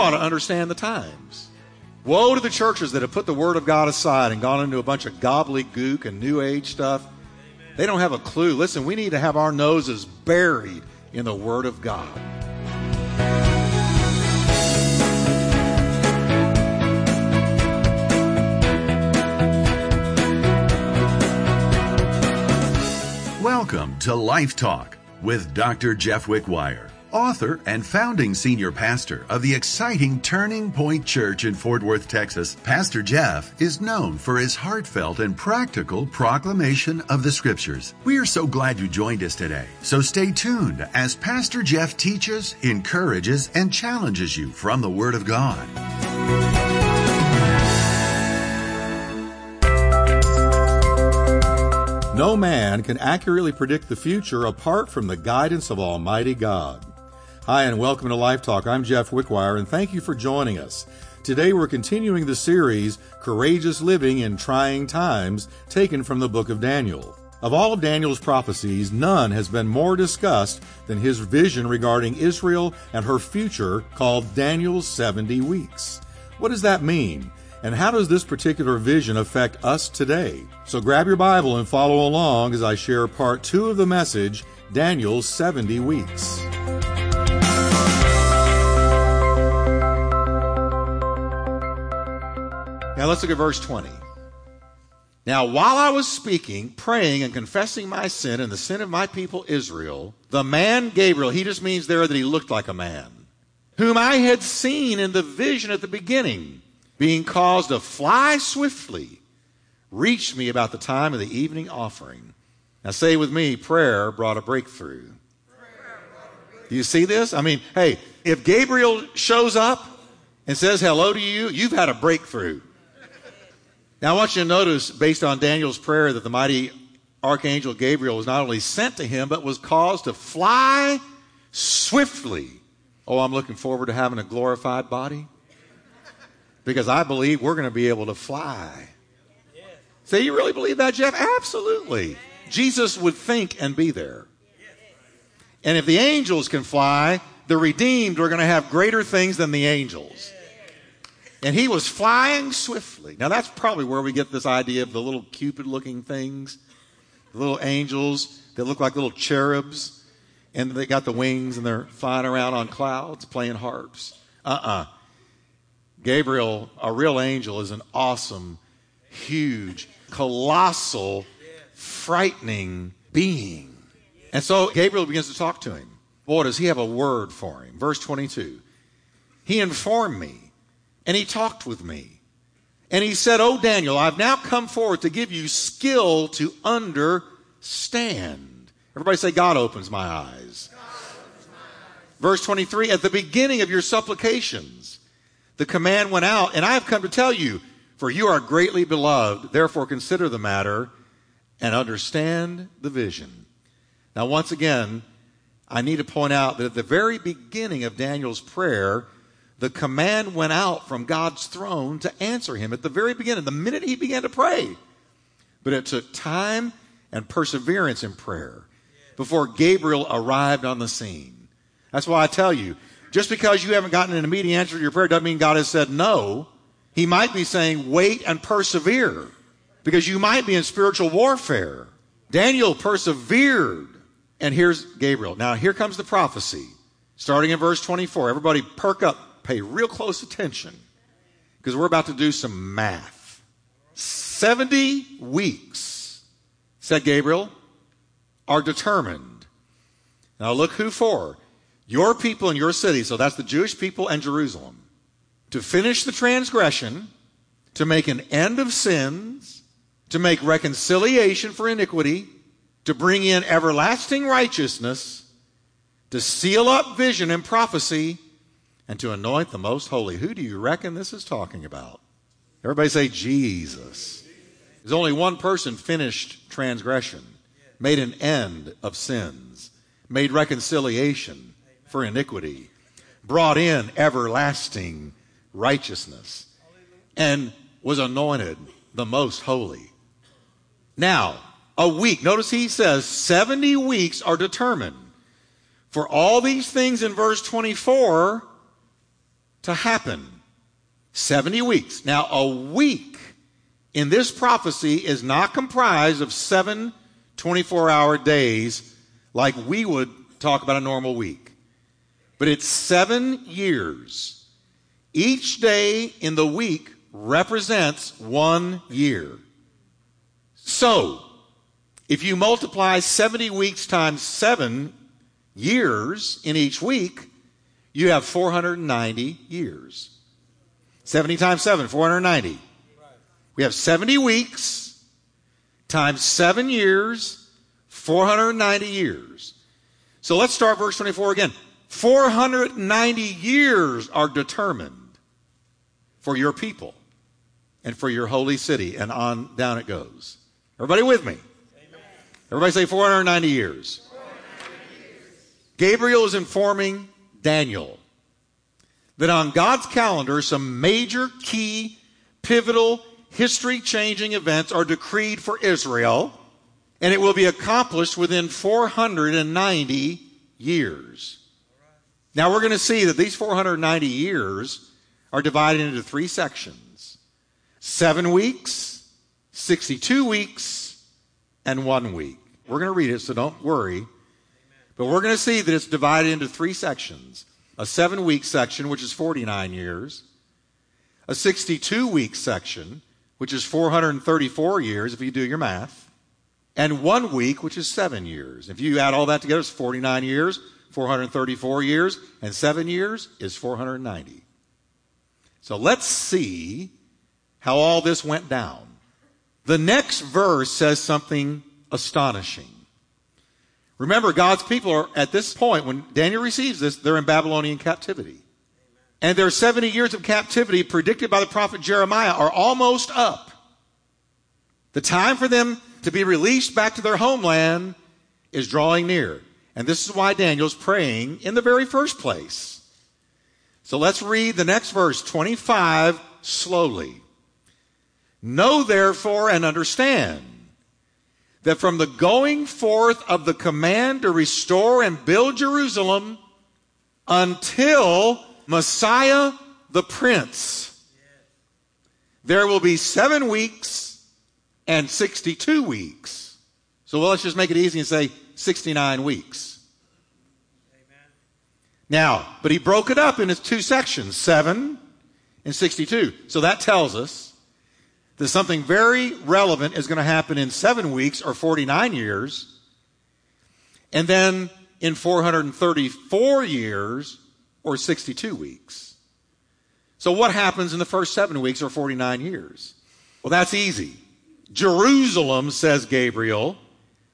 ought to understand the times. Woe to the churches that have put the Word of God aside and gone into a bunch of gobbledygook and New Age stuff. They don't have a clue. Listen, we need to have our noses buried in the Word of God. Welcome to Life Talk with Dr. Jeff Wickwire author and founding senior pastor of the exciting Turning Point Church in Fort Worth, Texas, Pastor Jeff is known for his heartfelt and practical proclamation of the scriptures. We are so glad you joined us today. So stay tuned as Pastor Jeff teaches, encourages, and challenges you from the Word of God. No man can accurately predict the future apart from the guidance of Almighty God. Hi, and welcome to Life Talk. I'm Jeff Wickwire, and thank you for joining us. Today we're continuing the series, Courageous Living in Trying Times, taken from the book of Daniel. Of all of Daniel's prophecies, none has been more discussed than his vision regarding Israel and her future called Daniel's 70 weeks. What does that mean? And how does this particular vision affect us today? So grab your Bible and follow along as I share part two of the message, Daniel's 70 weeks. Now let's look at verse 20. Now, while I was speaking, praying, and confessing my sin and the sin of my people Israel, the man Gabriel, he just means there that he looked like a man, whom I had seen in the vision at the beginning, being caused to fly swiftly, reached me about the time of the evening offering. Now, say with me, prayer brought a breakthrough. Do you see this? I mean, hey, if Gabriel shows up and says hello to you, you've had a breakthrough. Now, I want you to notice, based on Daniel's prayer, that the mighty archangel Gabriel was not only sent to him, but was caused to fly swiftly. Oh, I'm looking forward to having a glorified body because I believe we're going to be able to fly. Say, you really believe that, Jeff? Absolutely. Jesus would think and be there. And if the angels can fly, the redeemed are going to have greater things than the angels. And he was flying swiftly. Now, that's probably where we get this idea of the little Cupid looking things, the little angels that look like little cherubs, and they got the wings and they're flying around on clouds playing harps. Uh uh-uh. uh Gabriel, a real angel, is an awesome, huge, colossal, frightening being. And so Gabriel begins to talk to him. Boy, does he have a word for him. Verse 22. He informed me and he talked with me. And he said, Oh, Daniel, I've now come forward to give you skill to understand. Everybody say, God opens my eyes. Verse 23 At the beginning of your supplications, the command went out, and I have come to tell you, for you are greatly beloved. Therefore, consider the matter and understand the vision. Now, once again, I need to point out that at the very beginning of Daniel's prayer, the command went out from God's throne to answer him at the very beginning, the minute he began to pray. But it took time and perseverance in prayer before Gabriel arrived on the scene. That's why I tell you, just because you haven't gotten an immediate answer to your prayer doesn't mean God has said no. He might be saying wait and persevere because you might be in spiritual warfare. Daniel persevered. And here's Gabriel. Now, here comes the prophecy. Starting in verse 24. Everybody perk up pay real close attention because we're about to do some math. 70 weeks, said Gabriel, are determined. Now look who for. Your people and your city, so that's the Jewish people and Jerusalem, to finish the transgression, to make an end of sins, to make reconciliation for iniquity, to bring in everlasting righteousness, to seal up vision and prophecy, and to anoint the most holy. Who do you reckon this is talking about? Everybody say Jesus. There's only one person finished transgression, made an end of sins, made reconciliation for iniquity, brought in everlasting righteousness, and was anointed the most holy. Now, a week, notice he says 70 weeks are determined. For all these things in verse 24 to happen. 70 weeks. Now, a week in this prophecy is not comprised of seven 24 hour days like we would talk about a normal week, but it's seven years. Each day in the week represents one year. So, if you multiply 70 weeks times seven years in each week, you have 490 years. 70 times 7, 490. We have 70 weeks times 7 years, 490 years. So let's start verse 24 again. 490 years are determined for your people and for your holy city, and on down it goes. Everybody with me? Amen. Everybody say 490 years. 490 years. Gabriel is informing Daniel that on God's calendar, some major, key, pivotal, history changing events are decreed for Israel, and it will be accomplished within 490 years. Now we're going to see that these 490 years are divided into three sections seven weeks, 62 weeks, and one week. We're going to read it, so don't worry. But we're going to see that it's divided into three sections a seven week section, which is 49 years, a 62 week section, which is 434 years if you do your math, and one week, which is seven years. If you add all that together, it's 49 years, 434 years, and seven years is 490. So let's see how all this went down. The next verse says something astonishing. Remember, God's people are at this point, when Daniel receives this, they're in Babylonian captivity. And their 70 years of captivity predicted by the prophet Jeremiah are almost up. The time for them to be released back to their homeland is drawing near. And this is why Daniel's praying in the very first place. So let's read the next verse, 25, slowly. Know therefore and understand that from the going forth of the command to restore and build Jerusalem until Messiah the Prince, there will be seven weeks and 62 weeks. So let's just make it easy and say 69 weeks. Now, but he broke it up into two sections, 7 and 62. So that tells us that something very relevant is going to happen in seven weeks or 49 years, and then in 434 years or 62 weeks. So, what happens in the first seven weeks or 49 years? Well, that's easy. Jerusalem, says Gabriel,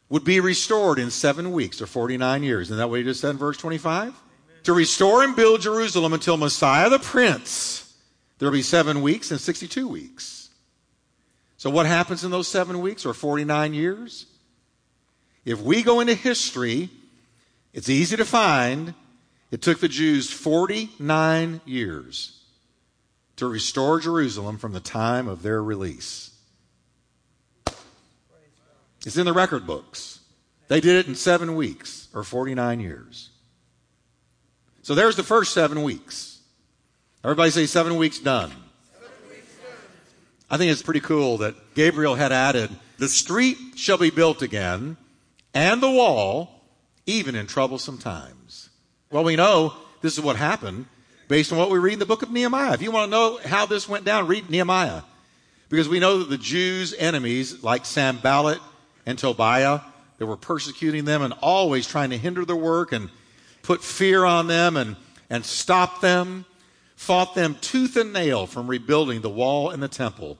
would be restored in seven weeks or 49 years. Isn't that what he just said in verse 25? Amen. To restore and build Jerusalem until Messiah the Prince, there will be seven weeks and 62 weeks. So, what happens in those seven weeks or 49 years? If we go into history, it's easy to find it took the Jews 49 years to restore Jerusalem from the time of their release. It's in the record books. They did it in seven weeks or 49 years. So there's the first seven weeks. Everybody say seven weeks done. I think it's pretty cool that Gabriel had added, the street shall be built again and the wall, even in troublesome times. Well, we know this is what happened based on what we read in the book of Nehemiah. If you want to know how this went down, read Nehemiah. Because we know that the Jews' enemies, like Sanballat and Tobiah, that were persecuting them and always trying to hinder their work and put fear on them and, and stop them fought them tooth and nail from rebuilding the wall and the temple.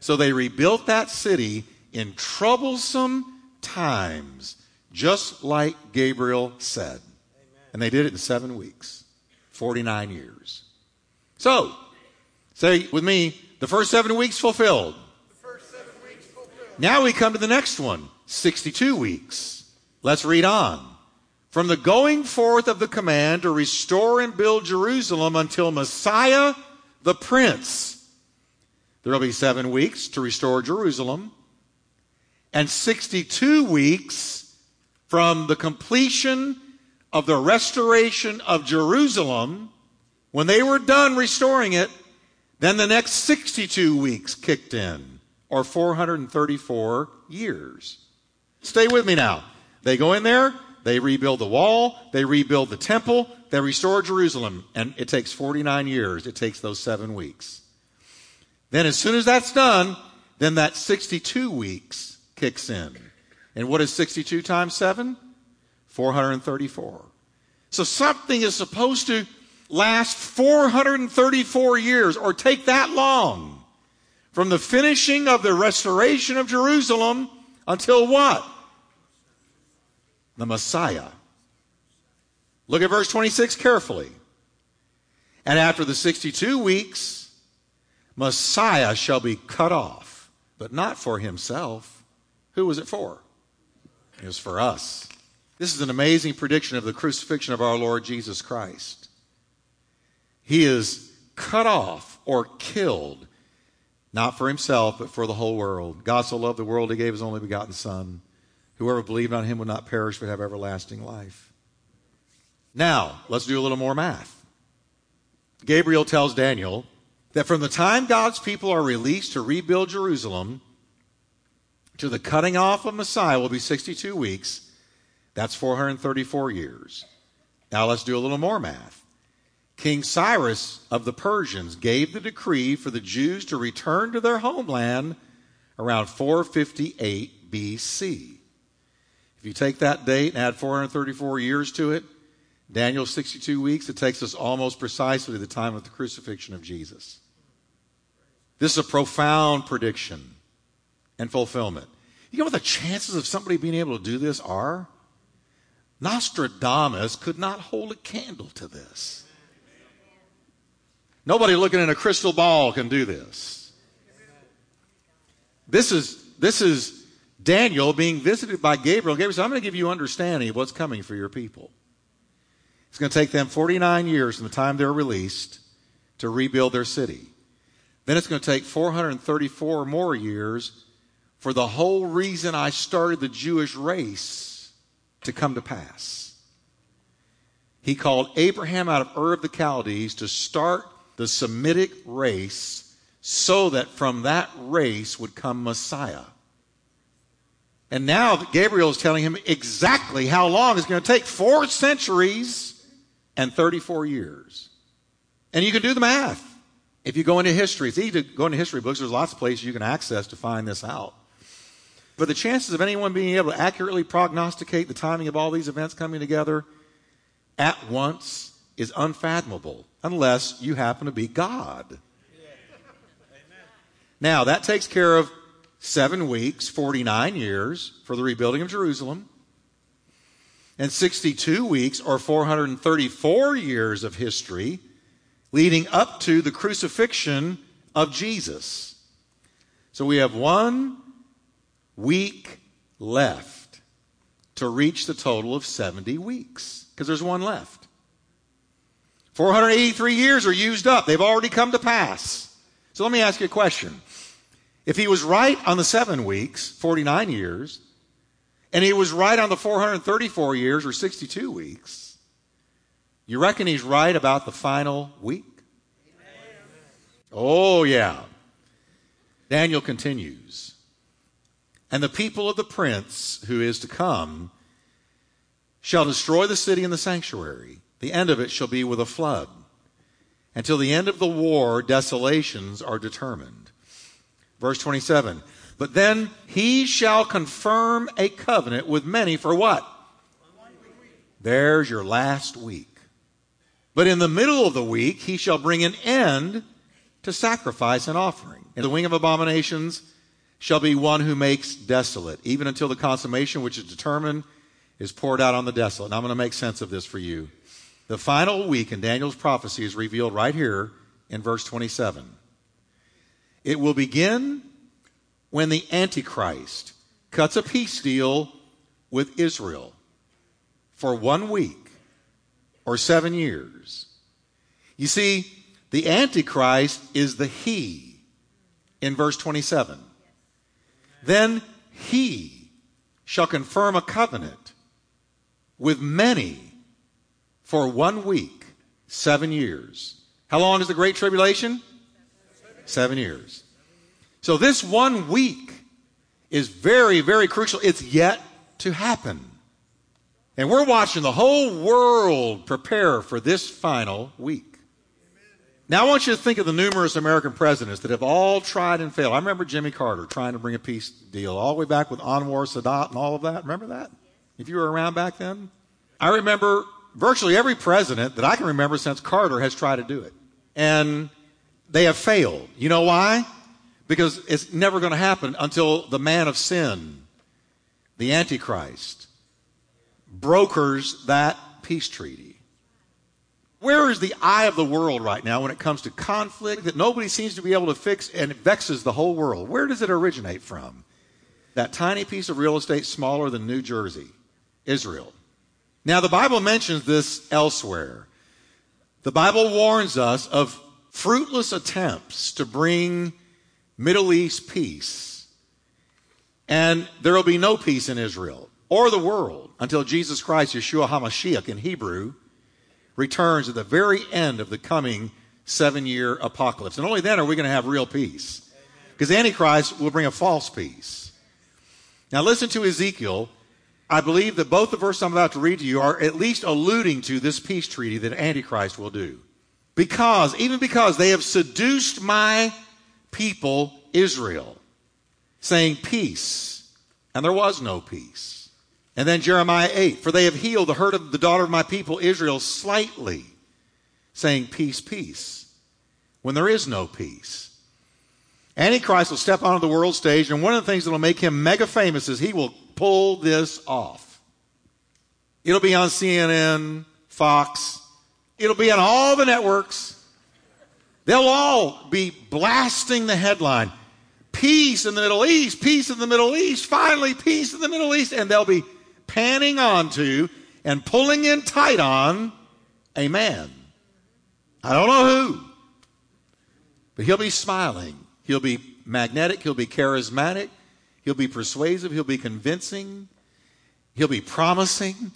So they rebuilt that city in troublesome times, just like Gabriel said. And they did it in seven weeks, 49 years. So, say with me, the first seven weeks fulfilled. Now we come to the next one, 62 weeks. Let's read on. From the going forth of the command to restore and build Jerusalem until Messiah the Prince. There will be seven weeks to restore Jerusalem and 62 weeks from the completion of the restoration of Jerusalem When they were done restoring it, then the next 62 weeks kicked in, or 434 years. Stay with me now. They go in there, they rebuild the wall, they rebuild the temple, they restore Jerusalem, and it takes 49 years. It takes those seven weeks. Then, as soon as that's done, then that 62 weeks kicks in. And what is 62 times 7? 434. So something is supposed to last 434 years or take that long from the finishing of the restoration of Jerusalem until what? The Messiah. Look at verse 26 carefully. And after the 62 weeks, Messiah shall be cut off, but not for himself. Who was it for? It was for us. This is an amazing prediction of the crucifixion of our Lord Jesus Christ. He is cut off or killed, not for himself, but for the whole world. God so loved the world, he gave his only begotten Son. Whoever believed on him would not perish, but have everlasting life. Now, let's do a little more math. Gabriel tells Daniel that from the time God's people are released to rebuild Jerusalem to the cutting off of Messiah will be 62 weeks. That's 434 years. Now let's do a little more math. King Cyrus of the Persians gave the decree for the Jews to return to their homeland around 458 BC. If you take that date and add 434 years to it, Daniel 62 weeks, it takes us almost precisely to the time of the crucifixion of Jesus. This is a profound prediction and fulfillment. You know what the chances of somebody being able to do this are? Nostradamus could not hold a candle to this. Nobody looking in a crystal ball can do this. This is, this is Daniel being visited by Gabriel. Gabriel said, I'm going to give you understanding of what's coming for your people. It's going to take them 49 years from the time they're released to rebuild their city. Then it's going to take 434 more years for the whole reason I started the Jewish race to come to pass. He called Abraham out of Ur of the Chaldees to start the Semitic race so that from that race would come Messiah. And now Gabriel is telling him exactly how long it's going to take four centuries and 34 years. And you can do the math. If you go into history, it's easy to go into history books. There's lots of places you can access to find this out. But the chances of anyone being able to accurately prognosticate the timing of all these events coming together at once is unfathomable unless you happen to be God. Now, that takes care of seven weeks, 49 years for the rebuilding of Jerusalem, and 62 weeks or 434 years of history leading up to the crucifixion of Jesus. So we have one week left to reach the total of 70 weeks because there's one left. 483 years are used up. They've already come to pass. So let me ask you a question. If he was right on the seven weeks, 49 years, and he was right on the 434 years or 62 weeks, you reckon he's right about the final week? Oh, yeah. Daniel continues. And the people of the prince who is to come shall destroy the city and the sanctuary the end of it shall be with a flood. Until the end of the war, desolations are determined. Verse 27. But then he shall confirm a covenant with many for what? There's your last week. But in the middle of the week, he shall bring an end to sacrifice and offering. And the wing of abominations shall be one who makes desolate, even until the consummation which is determined is poured out on the desolate. And I'm going to make sense of this for you. The final week in Daniel's prophecy is revealed right here in verse 27. It will begin when the Antichrist cuts a peace deal with Israel for one week or seven years. You see, the Antichrist is the he in verse 27. Then he shall confirm a covenant with many for one week, seven years. How long is the Great Tribulation? Seven years. So this one week is very, very crucial. It's yet to happen. And we're watching the whole world prepare for this final week. Now, I want you to think of the numerous American presidents that have all tried and failed. I remember Jimmy Carter trying to bring a peace deal all the way back with Anwar Sadat and all of that. Remember that? If you were around back then? I remember virtually every president that I can remember since Carter has tried to do it. And they have failed. You know why? Because it's never going to happen until the man of sin, the Antichrist, brokers that peace treaty. Where is the eye of the world right now when it comes to conflict that nobody seems to be able to fix and vexes the whole world? Where does it originate from? That tiny piece of real estate smaller than New Jersey, Israel. Now, the Bible mentions this elsewhere. The Bible warns us of fruitless attempts to bring Middle East peace. And there will be no peace in Israel or the world until Jesus Christ, Yeshua HaMashiach in Hebrew, returns at the very end of the coming seven year apocalypse. And only then are we going to have real peace. Because Antichrist will bring a false peace. Now listen to Ezekiel. I believe that both the verses I'm about to read to you are at least alluding to this peace treaty that Antichrist will do. Because, even because they have seduced my people, Israel, saying peace, and there was no peace. And then Jeremiah 8, for they have healed the hurt of the daughter of my people, Israel, slightly, saying peace, peace, when there is no peace. Antichrist will step onto the world stage, and one of the things that will make him mega famous is he will pull this off. It'll be on CNN, Fox, It'll be on all the networks. They'll all be blasting the headline Peace in the Middle East, peace in the Middle East, finally peace in the Middle East. And they'll be panning onto and pulling in tight on a man. I don't know who, but he'll be smiling. He'll be magnetic. He'll be charismatic. He'll be persuasive. He'll be convincing. He'll be promising.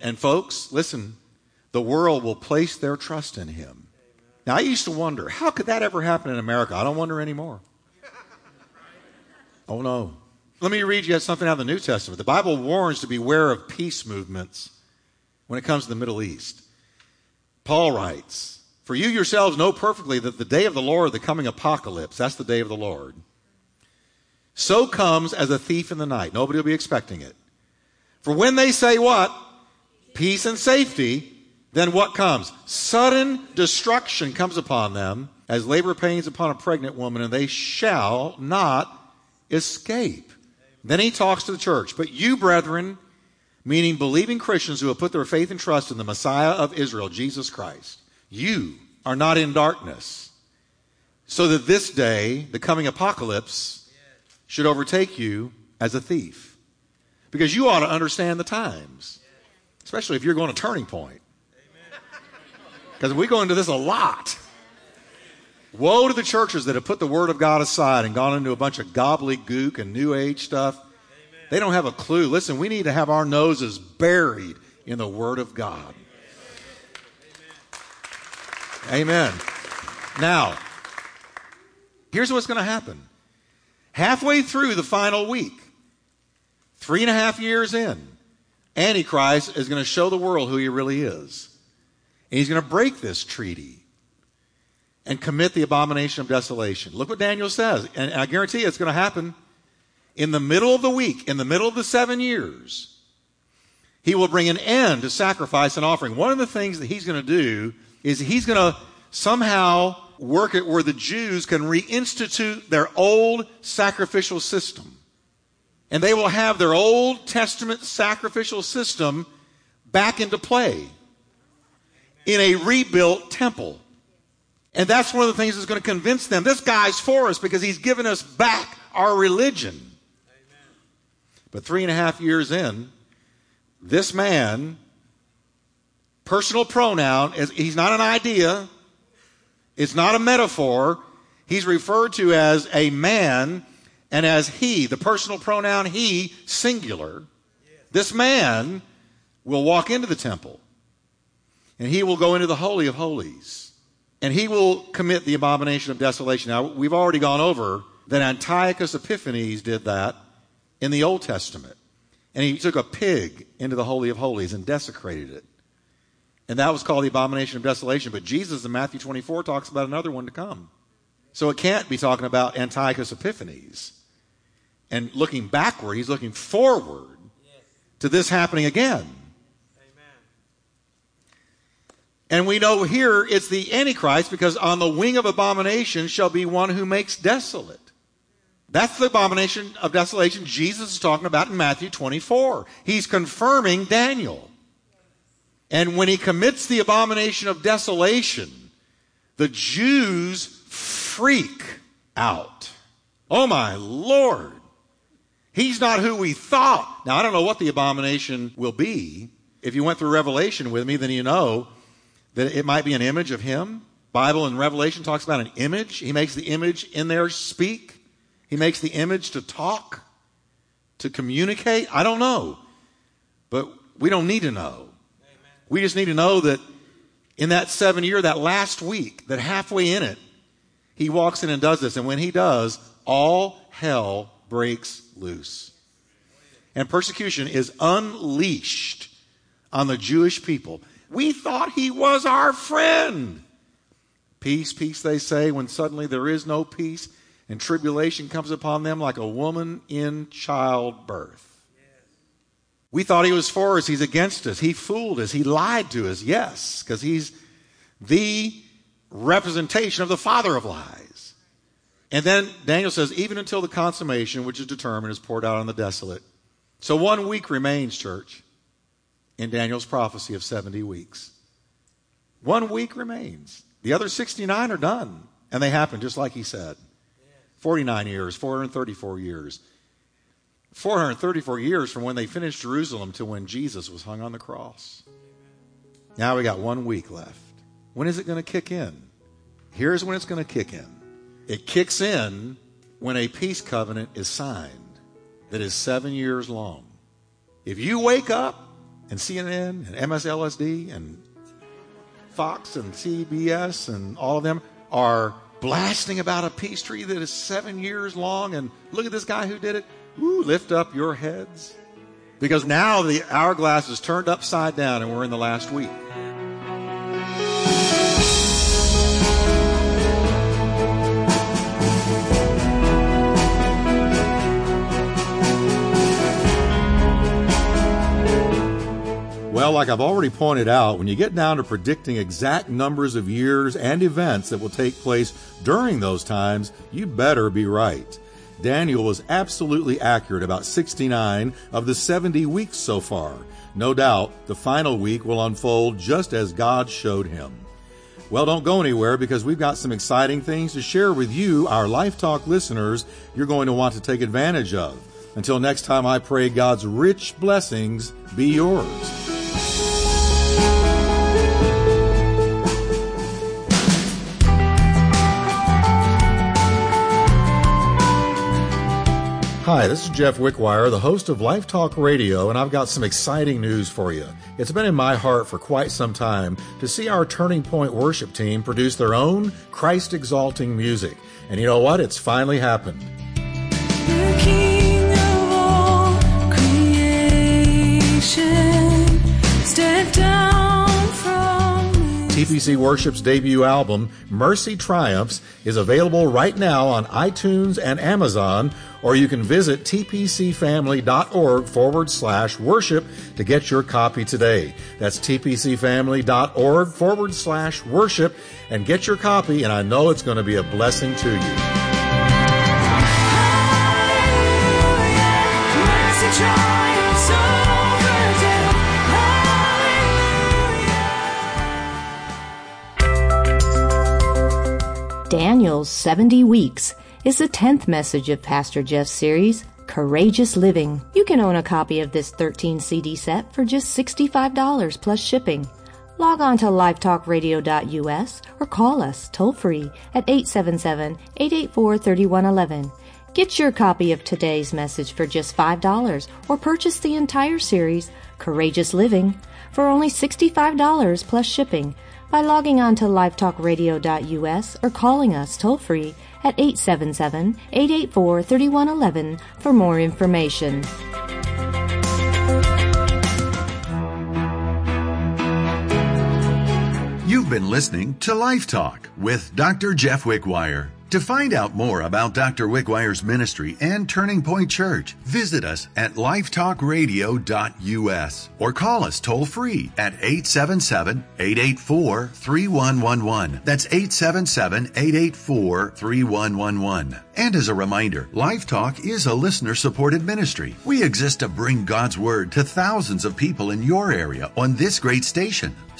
And folks, listen, the world will place their trust in him. Now, I used to wonder, how could that ever happen in America? I don't wonder anymore. Oh, no. Let me read you something out of the New Testament. The Bible warns to beware of peace movements when it comes to the Middle East. Paul writes, For you yourselves know perfectly that the day of the Lord, the coming apocalypse, that's the day of the Lord, so comes as a thief in the night. Nobody will be expecting it. For when they say what? Peace and safety, then what comes? Sudden destruction comes upon them as labor pains upon a pregnant woman, and they shall not escape. Then he talks to the church. But you, brethren, meaning believing Christians who have put their faith and trust in the Messiah of Israel, Jesus Christ, you are not in darkness, so that this day, the coming apocalypse, should overtake you as a thief. Because you ought to understand the times, especially if you're going to turning point. Because we go into this a lot. Woe to the churches that have put the Word of God aside and gone into a bunch of gobbledygook and New Age stuff. Amen. They don't have a clue. Listen, we need to have our noses buried in the Word of God. Amen. Amen. Now, here's what's going to happen. Halfway through the final week, three and a half years in, Antichrist is going to show the world who he really is. And he's going to break this treaty and commit the abomination of desolation. Look what Daniel says. And I guarantee you it's going to happen in the middle of the week, in the middle of the seven years. He will bring an end to sacrifice and offering. One of the things that he's going to do is he's going to somehow work it where the Jews can reinstitute their old sacrificial system. And they will have their Old Testament sacrificial system back into play in a rebuilt temple. And that's one of the things that's going to convince them this guy's for us because he's given us back our religion. But three and a half years in, this man, personal pronoun, is, he's not an idea, it's not a metaphor. He's referred to as a man and as he, the personal pronoun he, singular. This man will walk into the temple and he will go into the Holy of Holies. and he will commit the abomination of desolation. Now, we've already gone over that Antiochus Epiphanes did that in the Old Testament. And he took a pig into the Holy of Holies and desecrated it. And that was called the abomination of desolation. But Jesus in Matthew 24 talks about another one to come. So it can't be talking about Antiochus Epiphanes. And looking backward, he's looking forward to this happening again. And we know here it's the Antichrist because on the wing of abomination shall be one who makes desolate. That's the abomination of desolation Jesus is talking about in Matthew 24. He's confirming Daniel. And when he commits the abomination of desolation, the Jews freak out. Oh my Lord. He's not who we thought. Now, I don't know what the abomination will be. If you went through Revelation with me, then you know that it might be an image of him. Bible in Revelation talks about an image. He makes the image in there speak. He makes the image to talk, to communicate. I don't know. But we don't need to know. We just need to know that in that seven year, that last week, that halfway in it, he walks in and does this. And when he does, all hell breaks loose. And persecution is unleashed on the Jewish people. We thought he was our friend. Peace, peace, they say, when suddenly there is no peace and tribulation comes upon them like a woman in childbirth. We thought he was for us, he's against us. He fooled us, he lied to us, yes, because he's the representation of the father of lies. And then Daniel says, even until the consummation, which is determined, is poured out on the desolate. So one week remains, church in Daniel's prophecy of 70 weeks. One week remains. The other 69 are done. And they happen just like he said 49 years, 434 years. 434 years from when they finished Jerusalem to when Jesus was hung on the cross. Now we got one week left. When is it going to kick in? Here's when it's going to kick in it kicks in when a peace covenant is signed that is seven years long. If you wake up and CNN and MSLSD and Fox and CBS and all of them are blasting about a peace treaty that is seven years long. And look at this guy who did it. Ooh, lift up your heads. Because now the hourglass is turned upside down and we're in the last week. Like I've already pointed out, when you get down to predicting exact numbers of years and events that will take place during those times, you better be right. Daniel was absolutely accurate about 69 of the 70 weeks so far. No doubt the final week will unfold just as God showed him. Well, don't go anywhere because we've got some exciting things to share with you, our Life Talk listeners, you're going to want to take advantage of. Until next time, I pray God's rich blessings be yours. Hi, this is Jeff Wickwire, the host of Life Talk Radio, and I've got some exciting news for you. It's been in my heart for quite some time to see our Turning Point worship team produce their own Christ exalting music. And you know what? It's finally happened. TPC Worship's debut album, Mercy Triumphs, is available right now on iTunes and Amazon, or you can visit tpcfamily.org forward slash worship to get your copy today. That's tpcfamily.org forward slash worship and get your copy, and I know it's going to be a blessing to you. Daniel's 70 Weeks is the 10th message of Pastor Jeff's series, Courageous Living. You can own a copy of this 13 CD set for just $65 plus shipping. Log on to lifetalkradio.us or call us toll free at 877 884 3111. Get your copy of today's message for just $5 or purchase the entire series, Courageous Living, for only $65 plus shipping by logging on to lifetalkradio.us or calling us toll free at 877 884 3111 for more information. You've been listening to Life Talk with Dr. Jeff Wickwire. To find out more about Dr. Wickwire's ministry and Turning Point Church, visit us at lifetalkradio.us or call us toll free at 877-884-3111. That's 877-884-3111. And as a reminder, Life Talk is a listener supported ministry. We exist to bring God's Word to thousands of people in your area on this great station.